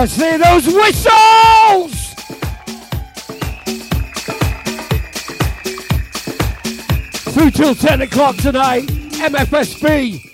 Let's hear those whistles! Through till 10 o'clock tonight, MFSB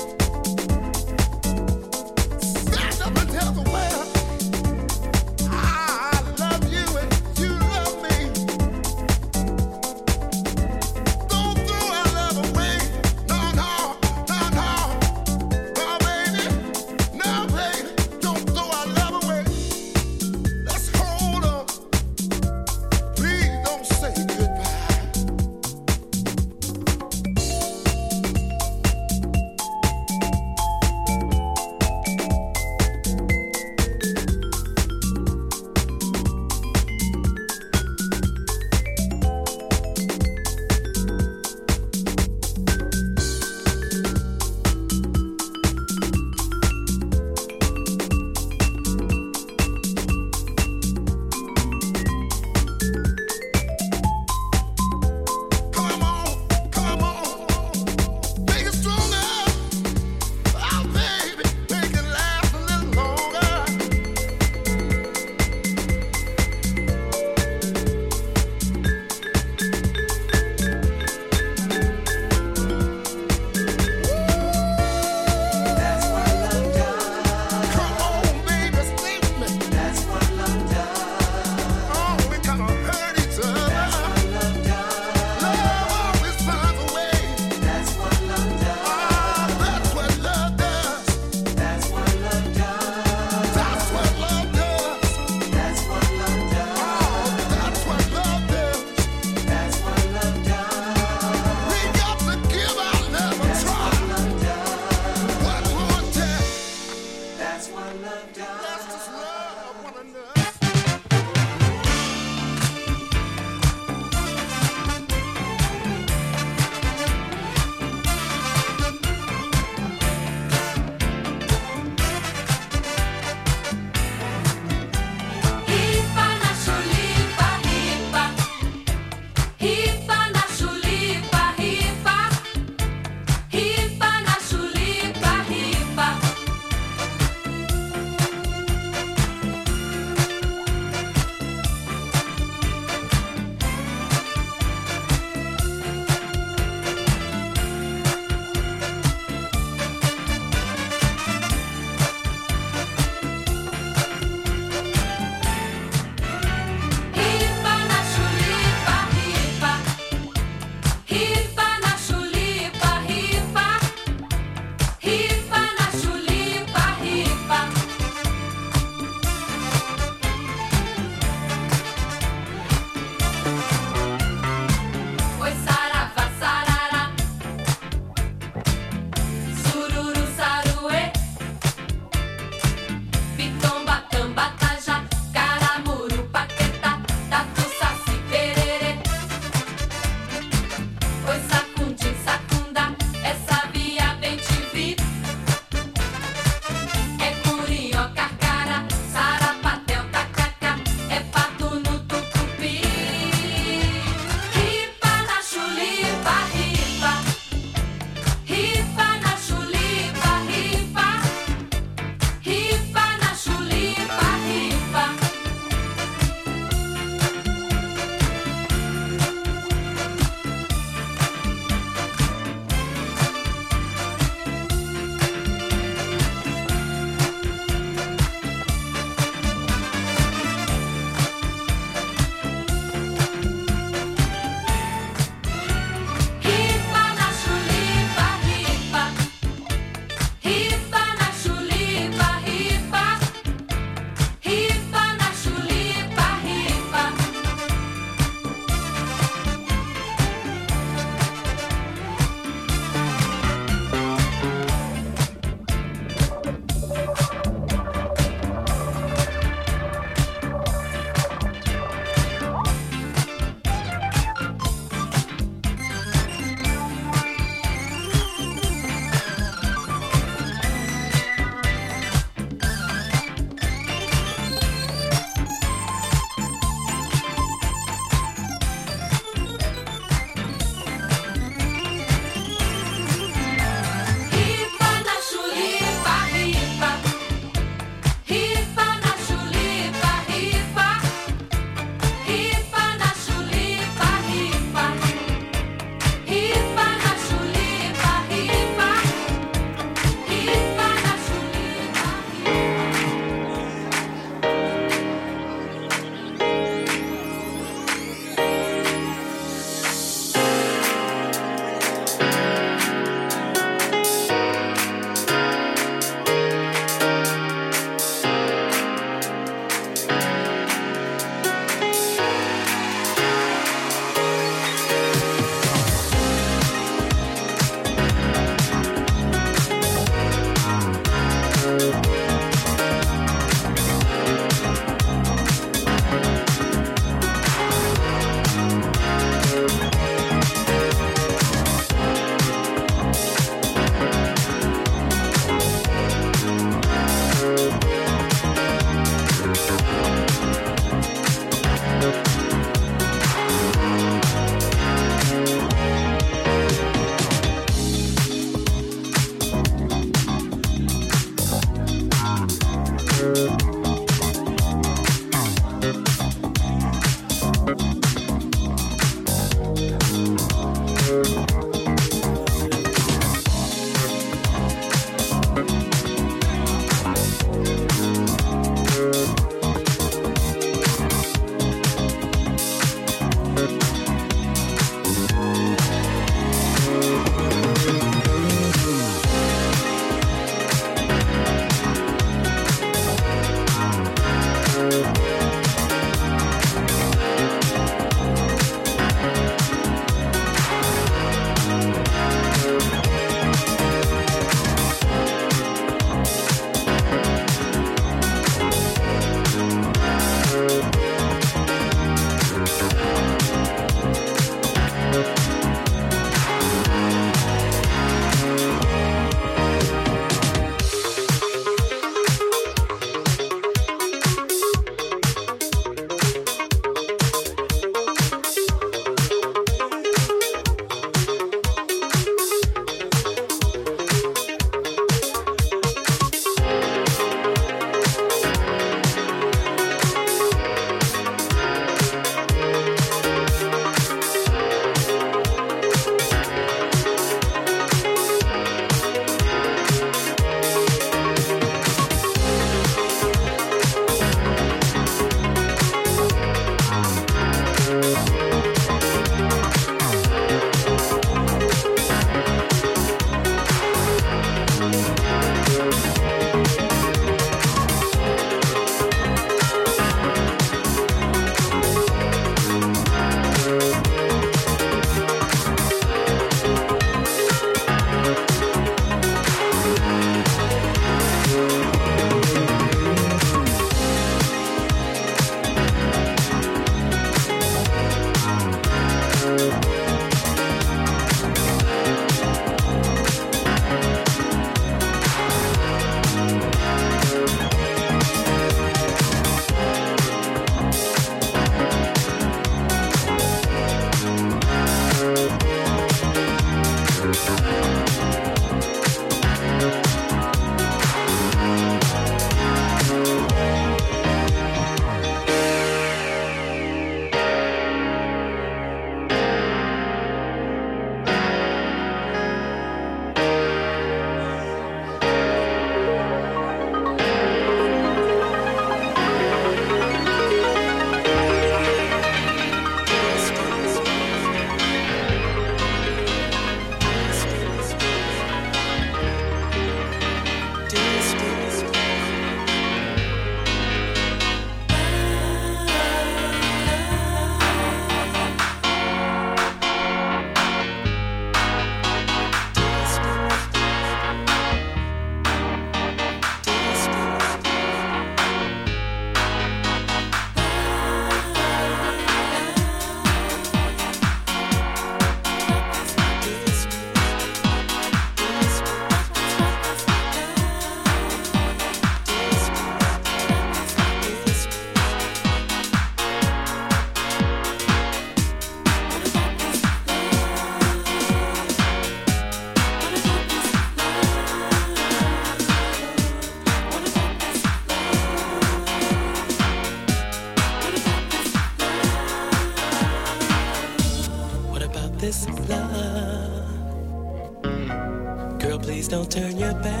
turn your back.